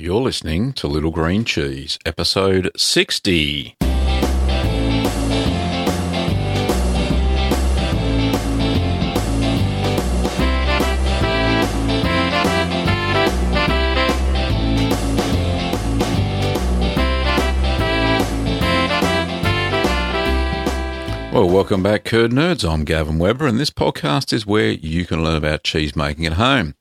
You're listening to Little Green Cheese, episode 60. Well, welcome back, Curd Nerds. I'm Gavin Weber, and this podcast is where you can learn about cheese making at home.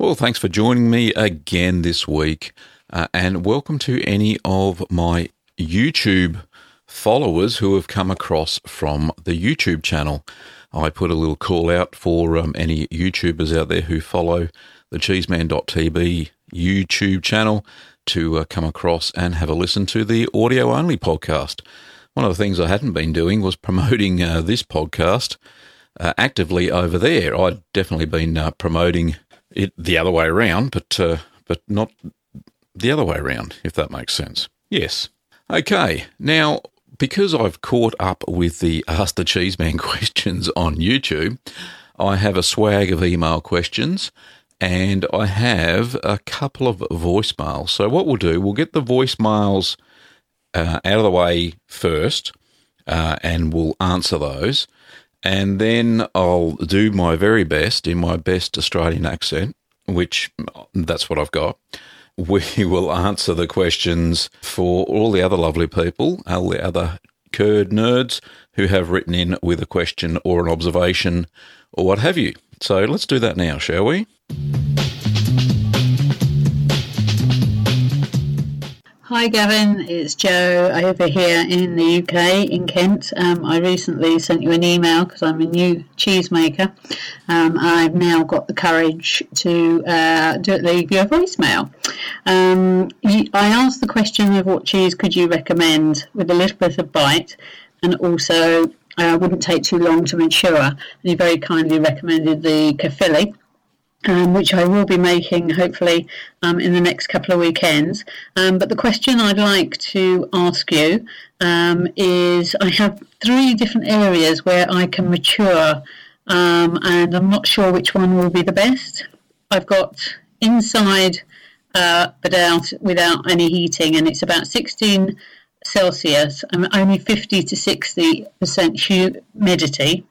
Well, thanks for joining me again this week, uh, and welcome to any of my YouTube followers who have come across from the YouTube channel. I put a little call out for um, any YouTubers out there who follow the cheeseman.tv YouTube channel to uh, come across and have a listen to the audio only podcast. One of the things I hadn't been doing was promoting uh, this podcast uh, actively over there. I'd definitely been uh, promoting it the other way around, but uh, but not the other way around, if that makes sense. Yes. Okay. Now, because I've caught up with the Ask the Cheeseman questions on YouTube, I have a swag of email questions and I have a couple of voicemails. So, what we'll do, we'll get the voicemails uh, out of the way first, uh, and we'll answer those. And then I'll do my very best in my best Australian accent, which that's what I've got. We will answer the questions for all the other lovely people, all the other curd nerds who have written in with a question or an observation or what have you. So let's do that now, shall we? Hi Gavin, it's Joe over here in the UK in Kent. Um, I recently sent you an email because I'm a new cheesemaker. Um, I've now got the courage to uh, do, leave you a voicemail. Um, I asked the question of what cheese could you recommend with a little bit of bite and also uh, wouldn't take too long to mature. And you very kindly recommended the Caerphilly um, which I will be making hopefully um, in the next couple of weekends. Um, but the question I'd like to ask you um, is I have three different areas where I can mature, um, and I'm not sure which one will be the best. I've got inside, uh, but out without any heating, and it's about 16 Celsius and only 50 to 60 percent humidity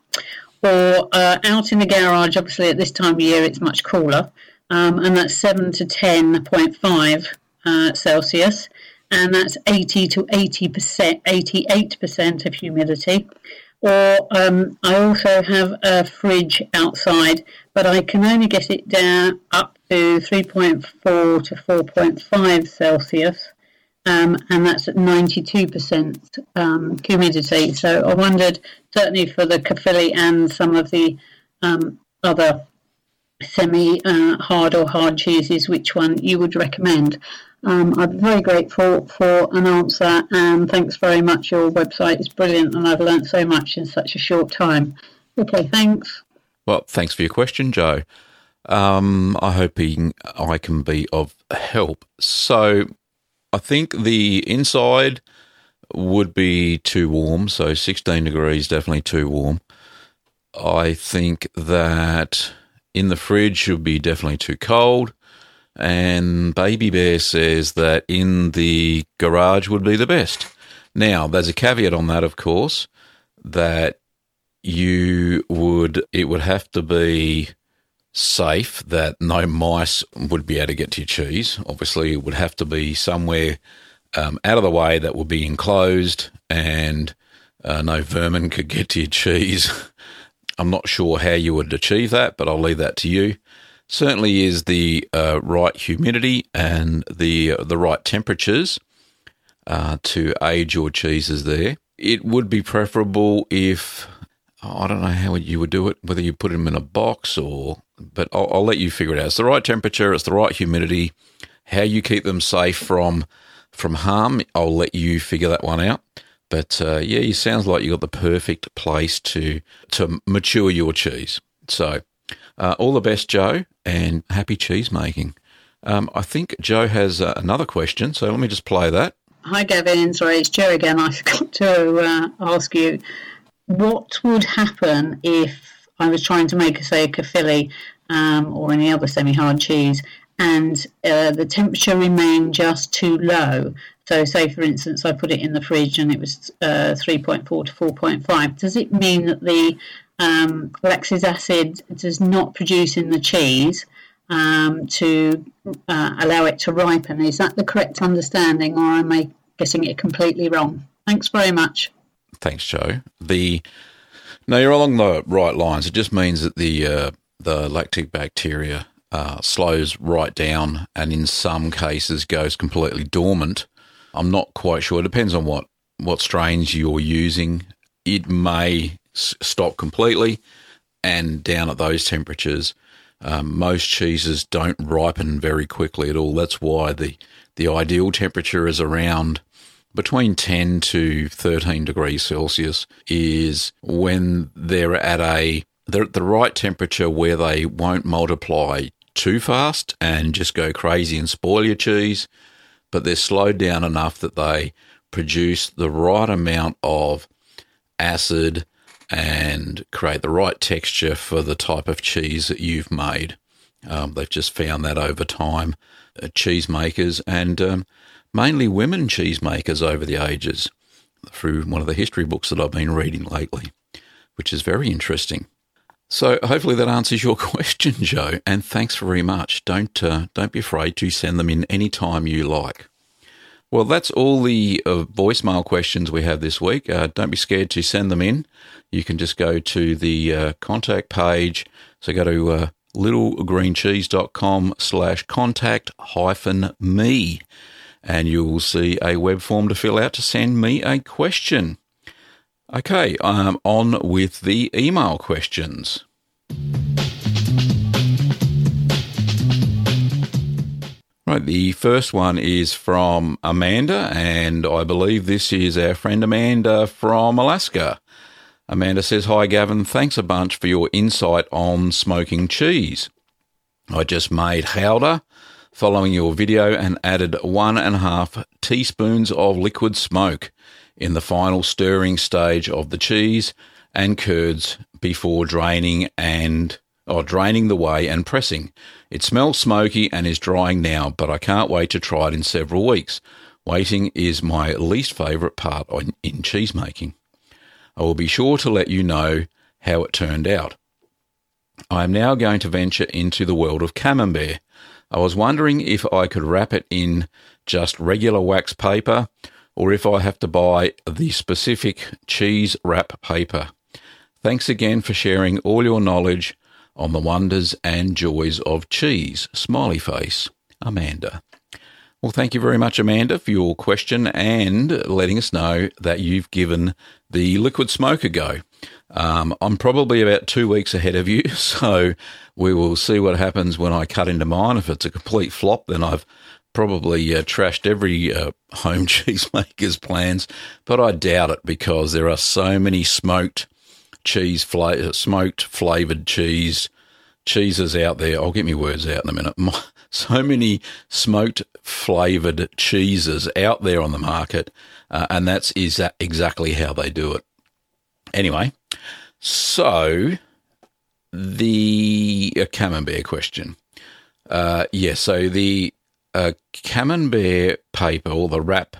or uh, out in the garage. Obviously, at this time of year, it's much cooler, um, and that's 7 to 10.5 uh, Celsius, and that's 80 to 80%, 88% of humidity. Or um, I also have a fridge outside, but I can only get it down up to 3.4 to 4.5 Celsius um, and that's at 92% um, humidity. So I wondered, certainly for the Caerphilly and some of the um, other semi uh, hard or hard cheeses, which one you would recommend. Um, I'm very grateful for an answer and thanks very much. Your website is brilliant and I've learned so much in such a short time. Okay, thanks. Well, thanks for your question, Joe. Um, I hope I can be of help. So, I think the inside would be too warm, so 16 degrees definitely too warm. I think that in the fridge would be definitely too cold. And Baby Bear says that in the garage would be the best. Now, there's a caveat on that, of course, that you would, it would have to be safe that no mice would be able to get to your cheese. Obviously, it would have to be somewhere um, out of the way that would be enclosed and uh, no vermin could get to your cheese. I'm not sure how you would achieve that, but I'll leave that to you. Certainly, is the uh, right humidity and the uh, the right temperatures uh, to age your cheeses there. It would be preferable if I don't know how you would do it, whether you put them in a box or but I'll, I'll, let you figure it out. It's the right temperature, it's the right humidity, how you keep them safe from from harm. I'll let you figure that one out. But uh, yeah, it sounds like you got the perfect place to to mature your cheese. So uh, all the best, Joe, and happy cheese making. Um, I think Joe has uh, another question, so let me just play that. Hi, Gavin. Sorry, it's Joe again. I forgot to uh, ask you what would happen if I was trying to make, say, a Caerphilly um, or any other semi-hard cheese, and uh, the temperature remained just too low. So, say for instance, I put it in the fridge and it was uh, 3.4 to 4.5. Does it mean that the um, lactic acid does not produce in the cheese um, to uh, allow it to ripen? Is that the correct understanding, or am I getting it completely wrong? Thanks very much. Thanks, Joe. The no, you're along the right lines. It just means that the uh, the lactic bacteria uh, slows right down and in some cases goes completely dormant. I'm not quite sure. It depends on what, what strains you're using. It may s- stop completely, and down at those temperatures, um, most cheeses don't ripen very quickly at all. That's why the, the ideal temperature is around between 10 to 13 degrees Celsius is when they're at a they're at the right temperature where they won't multiply too fast and just go crazy and spoil your cheese, but they're slowed down enough that they produce the right amount of acid and create the right texture for the type of cheese that you've made. Um, they've just found that over time, uh, cheesemakers and um, mainly women cheesemakers over the ages through one of the history books that I've been reading lately, which is very interesting. So hopefully that answers your question, Joe, and thanks very much. Don't uh, don't be afraid to send them in any time you like. Well, that's all the uh, voicemail questions we have this week. Uh, don't be scared to send them in. You can just go to the uh, contact page. So go to uh, littlegreencheese.com slash contact hyphen me, and you will see a web form to fill out to send me a question. Okay, um, on with the email questions. Right, the first one is from Amanda, and I believe this is our friend Amanda from Alaska. Amanda says, Hi, Gavin. Thanks a bunch for your insight on smoking cheese. I just made chowder following your video and added one and a half teaspoons of liquid smoke in the final stirring stage of the cheese and curds before draining and or draining the whey and pressing. It smells smoky and is drying now, but I can't wait to try it in several weeks. Waiting is my least favourite part in cheese making. I will be sure to let you know how it turned out. I am now going to venture into the world of camembert. I was wondering if I could wrap it in just regular wax paper or if I have to buy the specific cheese wrap paper. Thanks again for sharing all your knowledge on the wonders and joys of cheese. Smiley face, Amanda. Well, thank you very much, Amanda, for your question and letting us know that you've given the liquid smoke a go. Um, I'm probably about two weeks ahead of you, so we will see what happens when I cut into mine. If it's a complete flop, then I've probably uh, trashed every uh, home cheesemaker's plans, but I doubt it because there are so many smoked cheese, fla- smoked flavored cheese cheeses out there. I'll get my words out in a minute. So many smoked flavored cheeses out there on the market, uh, and that's is that exactly how they do it. Anyway, so the uh, camembert question. Uh, yeah, so the uh, camembert paper or the wrap,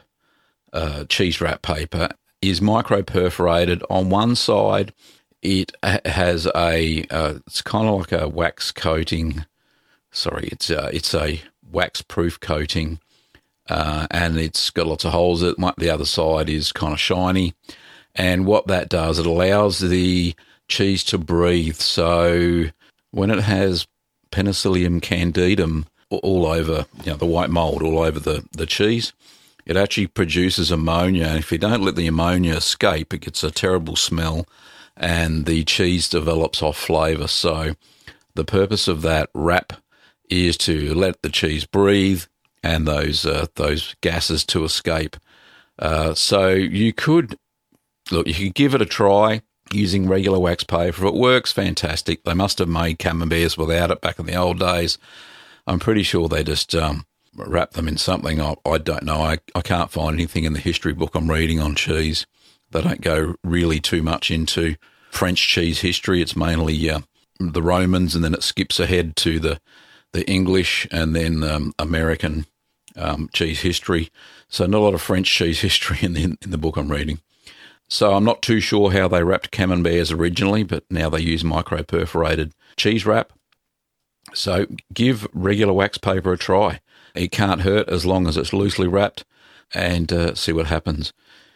uh, cheese wrap paper is micro perforated on one side. It has a, uh, it's kind of like a wax coating. Sorry, it's a, it's a wax proof coating, uh, and it's got lots of holes. The other side is kind of shiny, and what that does, it allows the cheese to breathe. So when it has Penicillium candidum all over, you know, the white mold all over the, the cheese, it actually produces ammonia. And if you don't let the ammonia escape, it gets a terrible smell and the cheese develops off flavour. So the purpose of that wrap is to let the cheese breathe and those uh, those gases to escape. Uh, so you could look, you could give it a try using regular wax paper. If it works, fantastic. They must have made camemberts without it back in the old days. I'm pretty sure they just um, them in something. I, I don't know. I, I can't find anything in the history book I'm reading on cheese. They don't go really too much into French cheese history. It's mainly uh, the Romans, and then it skips ahead to the the English and then um, American um, cheese history. So not a lot of French cheese history in the, in the book I'm reading. So I'm not too sure how they wrapped camemberts originally, but now they use micro perforated cheese wrap. So give regular wax paper a try. It can't hurt as long as it's loosely wrapped and uh, see what happens.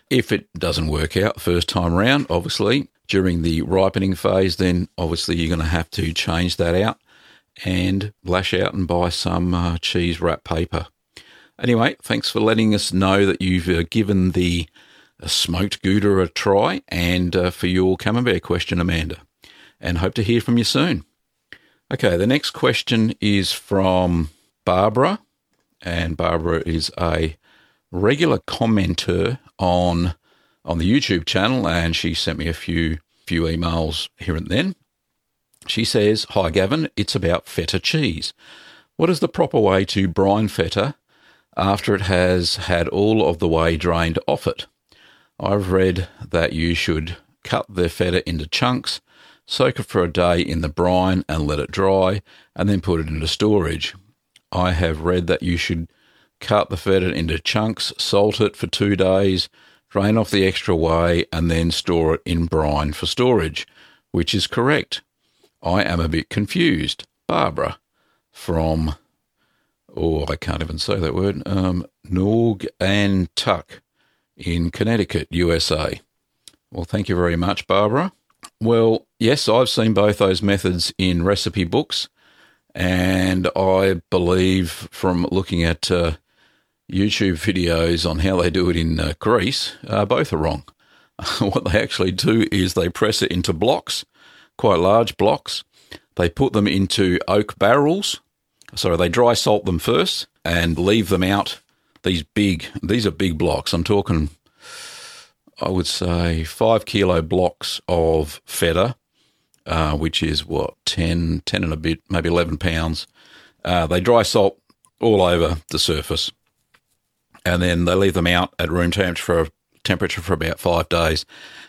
If it doesn't work out first time round, obviously, during the ripening phase, then obviously you're going to have to change that out and lash out and buy some uh, cheese wrap paper. Anyway, thanks for letting us know that you've uh, given the uh, smoked Gouda a try and uh, for your camembert question, Amanda. And hope to hear from you soon. Okay, the next question is from Barbara, and Barbara is a regular commenter on on the YouTube channel, and she sent me a few few emails here and then. She says, "Hi Gavin, it's about feta cheese. What is the proper way to brine feta after it has had all of the whey drained off it? I've read that you should cut the feta into chunks." soak it for a day in the brine and let it dry, and then put it into storage. I have read that you should cut the feta into chunks, salt it for two days, drain off the extra whey, and then store it in brine for storage, which is correct. I am a bit confused. Barbara from, oh, I can't even say that word, um, Norg and Tuck in Connecticut, USA. Well, thank you very much, Barbara. Well, yes, I've seen both those methods in recipe books, and I believe from looking at uh, YouTube videos on how they do it in uh, Greece, uh, both are wrong. what they actually do is they press it into blocks, quite large blocks. They put them into oak barrels. Sorry, they dry salt them first and leave them out. These big, these are big blocks. I'm talking I would say, five kilo blocks of feta, uh, which is what, 10, 10 and a bit, maybe 11 pounds. Uh, they dry salt all over the surface and then they leave them out at room temperature for, temperature for about five days.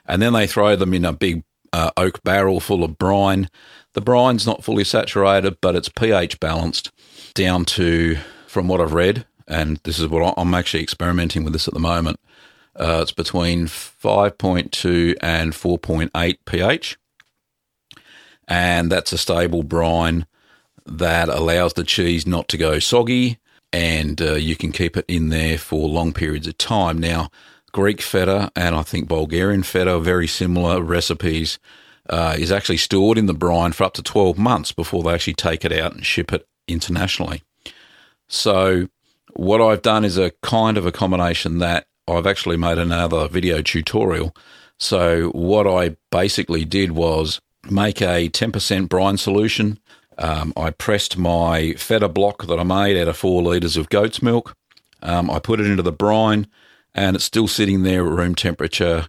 And then they throw them in a big uh, oak barrel full of brine. The brine's not fully saturated, but it's pH balanced down to, from what I've read, and this is what I'm actually experimenting with this at the moment, uh, it's between 5.2 and 4.8 pH. And that's a stable brine that allows the cheese not to go soggy and uh, you can keep it in there for long periods of time. Now, Greek feta and I think Bulgarian feta very similar recipes. Uh, is actually stored in the brine for up to 12 months before they actually take it out and ship it internationally. So, what I've done is a kind of a combination that I've actually made another video tutorial. So what I basically did was make a 10% brine solution. Um, I pressed my feta block that I made out of four litres of goat's milk. Um, I put it into the brine and it's still sitting there at room temperature.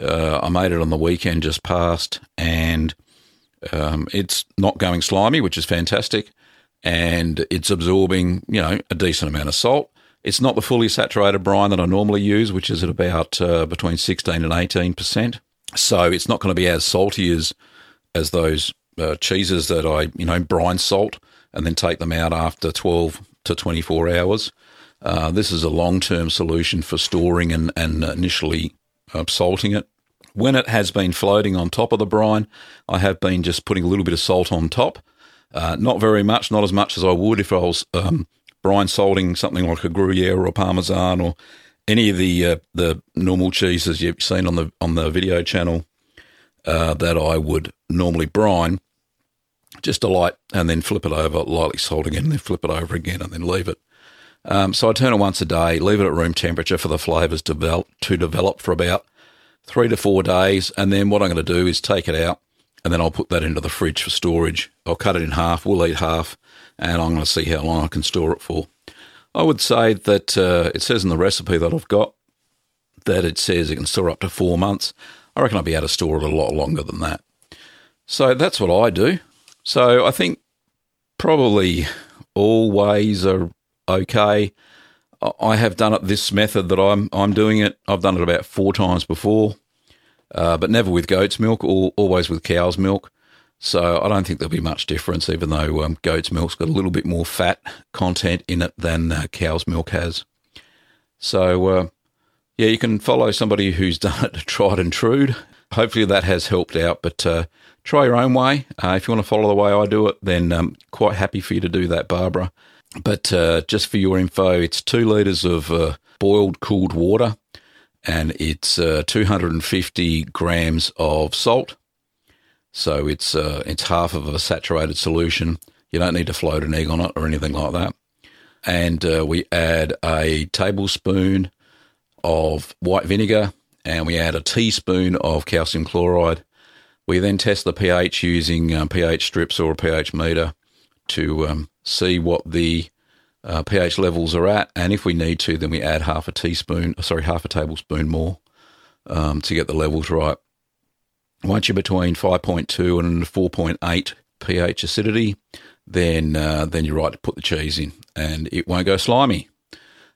Uh, I made it on the weekend just past and um, it's not going slimy, which is fantastic. And it's absorbing, you know, a decent amount of salt. It's not the fully saturated brine that I normally use, which is at about uh, between 16 and 18%. So it's not going to be as salty as as those uh, cheeses that I, you know, brine salt and then take them out after 12 to 24 hours. Uh, this is a long term solution for storing and, and initially uh, salting it. When it has been floating on top of the brine, I have been just putting a little bit of salt on top. Uh, not very much, not as much as I would if I was um, brine salting something like a Gruyere or a Parmesan or any of the uh, the normal cheeses you've seen on the on the video channel uh, that I would normally brine, just a light, and then flip it over, lightly salt again, and then flip it over again, and then leave it. Um, so I turn it once a day, leave it at room temperature for the flavours develop, to develop for about three to four days, and then what I'm going to do is take it out, and then I'll put that into the fridge for storage. I'll cut it in half. We'll eat half, and I'm going to see how long I can store it for. I would say that uh, it says in the recipe that I've got that it says it can store up to four months. I reckon I'll be able to store it a lot longer than that. So that's what I do. So I think probably all ways are okay. I have done it this method that I'm I'm doing it. I've done it about four times before, uh, but never with goat's milk. Or always with cow's milk. So I don't think there'll be much difference, even though um, goat's milk's got a little bit more fat content in it than uh, cow's milk has. So uh, yeah, you can follow somebody who's done it tried and true. Hopefully that has helped out, but uh, try your own way. Uh, if you want to follow the way I do it, then um, quite happy for you to do that, Barbara. But uh, just for your info, it's two litres of boiled cooled water and it's uh, 250 grams of salt. So it's uh, it's half of a saturated solution. You don't need to float an egg on it or anything like that. And uh, we add a tablespoon of white vinegar and we add a teaspoon of calcium chloride. We then test the pH using um, pH strips or a pH meter to um, see what the uh, pH levels are at, and if we need to, then we add half a teaspoon, sorry, half a tablespoon more um, to get the levels right. Once you're between 5.2 and 4.8 pH acidity, then uh, then you're right to put the cheese in, and it won't go slimy.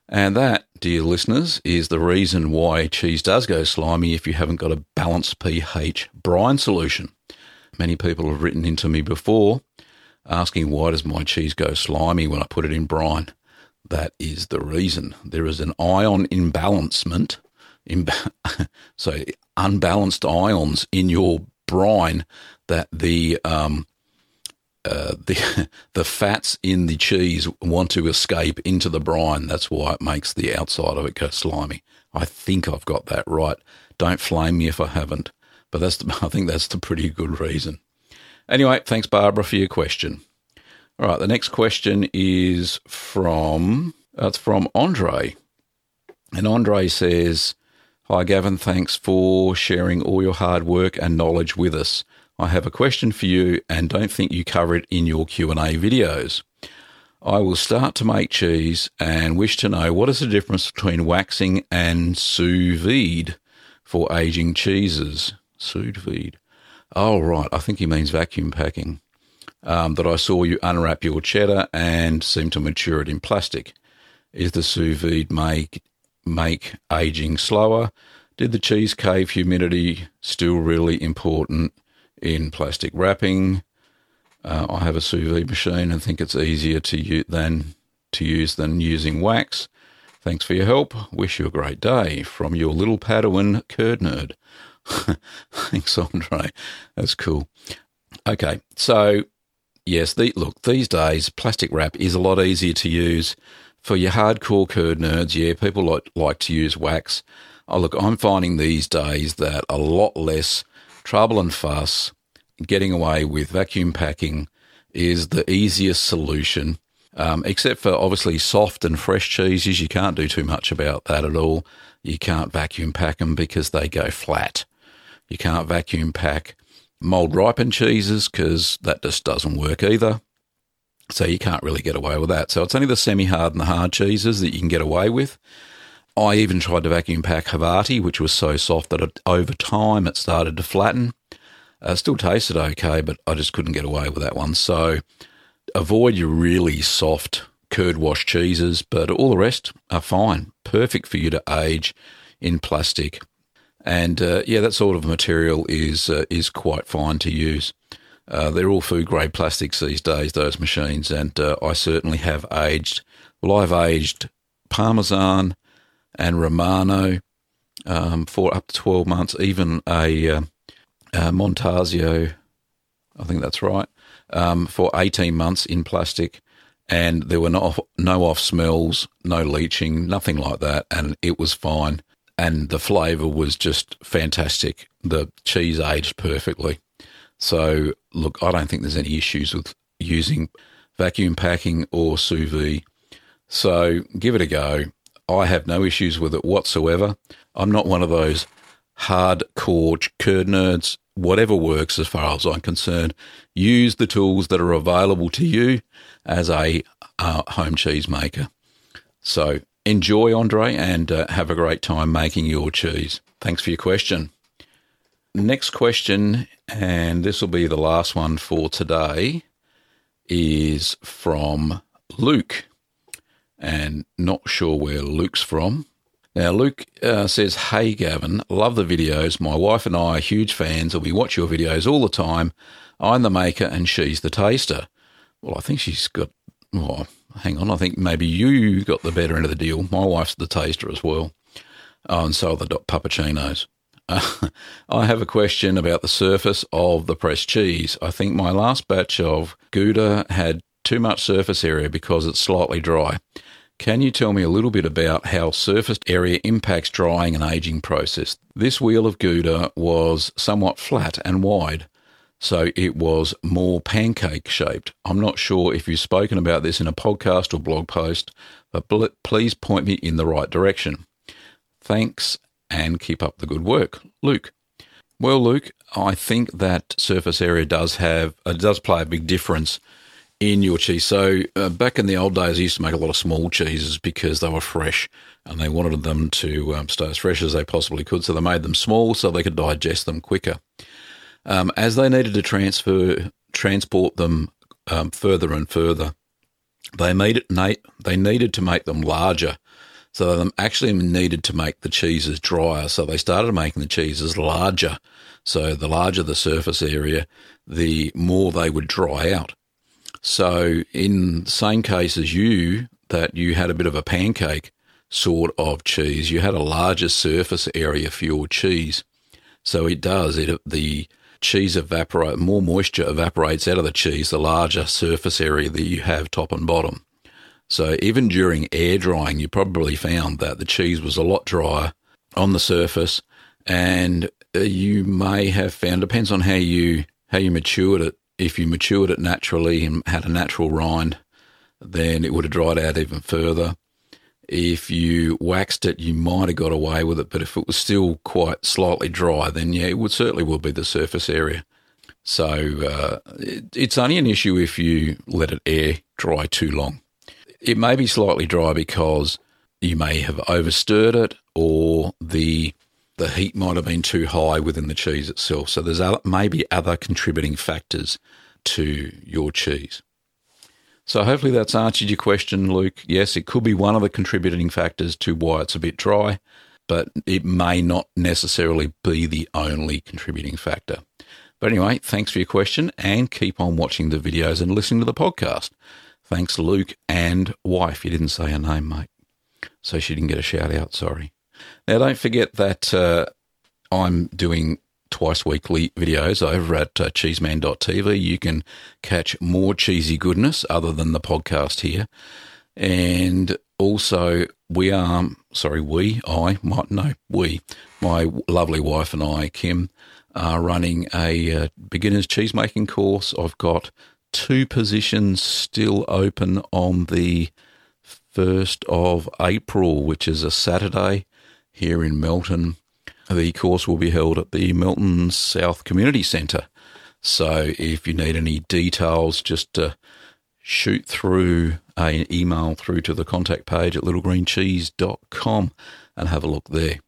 And that, dear listeners, is the reason why cheese does go slimy if you haven't got a balanced pH brine solution. Many people have written into me before asking why does my cheese go slimy when I put it in brine. That is the reason. There is an ion imbalancement, imba- so unbalanced ions in your brine that the um, uh, the the fats in the cheese want to escape into the brine. That's why it makes the outside of it go slimy. I think I've got that right. Don't flame me if I haven't, but that's the, I think that's the pretty good reason. Anyway, thanks, Barbara, for your question. All right, the next question is from it's from Andre, and Andre says, "Hi, Gavin. Thanks for sharing all your hard work and knowledge with us. I have a question for you, and don't think you cover it in your Q and A videos." I will start to make cheese and wish to know what is the difference between waxing and sous vide for aging cheeses. Sous vide. Oh, right. I think he means vacuum packing. Um, that I saw you unwrap your cheddar and seem to mature it in plastic. Is the sous vide make, make aging slower? Did the cheese cave humidity still really important in plastic wrapping? Uh, I have a sous vide machine and think it's easier to use than to use than using wax. Thanks for your help. Wish you a great day from your little Padawan curd nerd. Thanks, Andre. That's cool. Okay, so yes, the, look, these days plastic wrap is a lot easier to use for your hardcore curd nerds. Yeah, people like like to use wax. Oh, look, I'm finding these days that a lot less trouble and fuss getting away with vacuum packing is the easiest solution. Um, except for obviously soft and fresh cheeses, you can't do too much about that at all. You can't vacuum pack them because they go flat. You can't vacuum pack mold ripened cheeses because that just doesn't work either. So you can't really get away with that. So it's only the semi hard and the hard cheeses that you can get away with. I even tried to vacuum pack Havarti, which was so soft that it, over time it started to flatten. Uh, still tasted okay, but I just couldn't get away with that one. So avoid your really soft curd wash cheeses, but all the rest are fine. Perfect for you to age in plastic and uh, yeah, that sort of material is uh, is quite fine to use. Uh, they're all food grade plastics these days, those machines, and uh, I certainly have aged. Well, I've aged Parmesan and Romano um, for up to twelve months. Even a, uh, a Montasio, I think that's right, um, for eighteen months in plastic, and there were no no off smells, no leaching, nothing like that, and it was fine and the flavour was just fantastic. The cheese aged perfectly. So, look, I don't think there's any issues with using vacuum packing or sous vide. So, give it a go. I have no issues with it whatsoever. I'm not one of those hardcore curd nerds. Whatever works as far as I'm concerned. Use the tools that are available to you as a uh, home cheese maker. So enjoy, Andre, and uh, have a great time making your cheese. Thanks for your question. Next question, and this will be the last one for today, is from Luke. And not sure where Luke's from. Now, Luke uh, says, Hey, Gavin, love the videos. My wife and I are huge fans, and we watch your videos all the time. I'm the maker and she's the taster. Well, I think she's got. Well, hang on. I think maybe you got the better end of the deal. My wife's the taster as well. Oh, and so are the puppuccinos. Uh, I have a question about the surface of the pressed cheese. I think my last batch of Gouda had too much surface area because it's slightly dry. Can you tell me a little bit about how surface area impacts drying and aging process? This wheel of Gouda was somewhat flat and wide, so it was more pancake shaped. I'm not sure if you've spoken about this in a podcast or blog post, but please point me in the right direction. Thanks and keep up the good work. Luke. Well, Luke, I think that surface area does have it does play a big difference in your cheese. So uh, back in the old days, I used to make a lot of small cheeses because they were fresh and they wanted them to um, stay as fresh as they possibly could. So they made them small so they could digest them quicker. Um, as they needed to transfer transport them um, further and further, they made it. They needed to make them larger so they actually needed to make the cheeses drier. So they started making the cheeses larger. So the larger the surface area, the more they would dry out. So in the same case as you, that you had a bit of a pancake sort of cheese, you had a larger surface area for your cheese. So it does, it the cheese evaporate more moisture evaporates out of the cheese the larger surface area that you have top and bottom. So even during air drying, you probably found that the cheese was a lot drier on the surface, and uh, you may have found depends on how you how you matured it. If you matured it naturally and had a natural rind, then it would have dried out even further. If you waxed it, you might have got away with it, but if it was still quite slightly dry, then yeah, it would certainly will be the surface area. So uh, it, it's only an issue if you let it air dry too long. It may be slightly dry because you may have overstirred it or the the heat might have been too high within the cheese itself. So there's other, maybe other contributing factors to your cheese. So hopefully that's answered your question, Luke. Yes, it could be one of the contributing factors to why it's a bit dry, but it may not necessarily be the only contributing factor. But anyway, thanks for your question and keep on watching the videos and listening to the podcast. Thanks, Luke and wife. You didn't say her name, mate. So she didn't get a shout out, sorry. Now, don't forget that uh, I'm doing twice weekly videos over at uh, cheeseman.tv. You can catch more cheesy goodness other than the podcast here. And also, we are, sorry, we, I, might, no, we, my lovely wife and I, Kim, are running a uh, beginner's cheese making course. I've got two positions still open on the 1st of April, which is a Saturday here in Melton. The course will be held at the Melton South Community Centre. So if you need any details, just uh, shoot through an email through to the contact page at littlegreencheese.com and have a look there.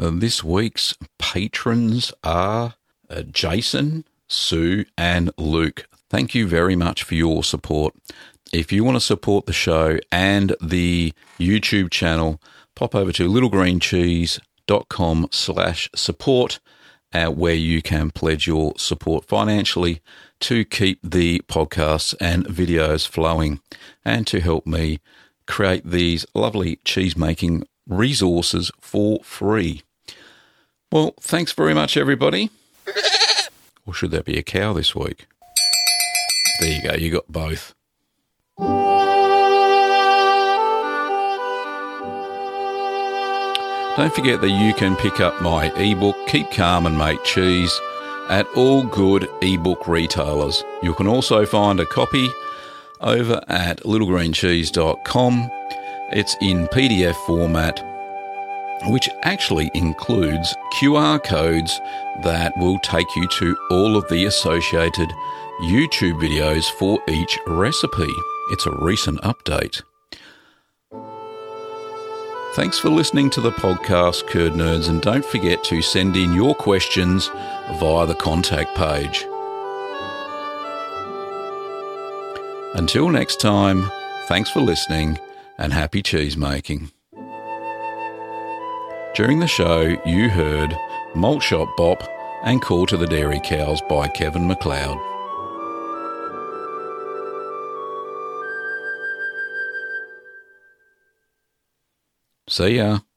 Uh, this week's patrons are uh, Jason, Sue, and Luke. Thank you very much for your support. If you want to support the show and the YouTube channel, pop over to littlegreencheese.com slash support uh, where you can pledge your support financially to keep the podcasts and videos flowing and to help me create these lovely cheese making resources for free. Well, thanks very much, everybody. or should that be a cow this week? There you go, you got both. Don't forget that you can pick up my ebook, Keep Calm and Make Cheese, at all good ebook retailers. You can also find a copy over at littlegreencheese.com. It's in PDF format, which actually includes QR codes that will take you to all of the associated YouTube videos for each recipe. It's a recent update. Thanks for listening to the podcast, Curd Nerds, and don't forget to send in your questions via the contact page. Until next time, thanks for listening and happy cheese making. During the show, you heard Malt Shop Bop and Call to the Dairy Cows by Kevin MacLeod. See ya.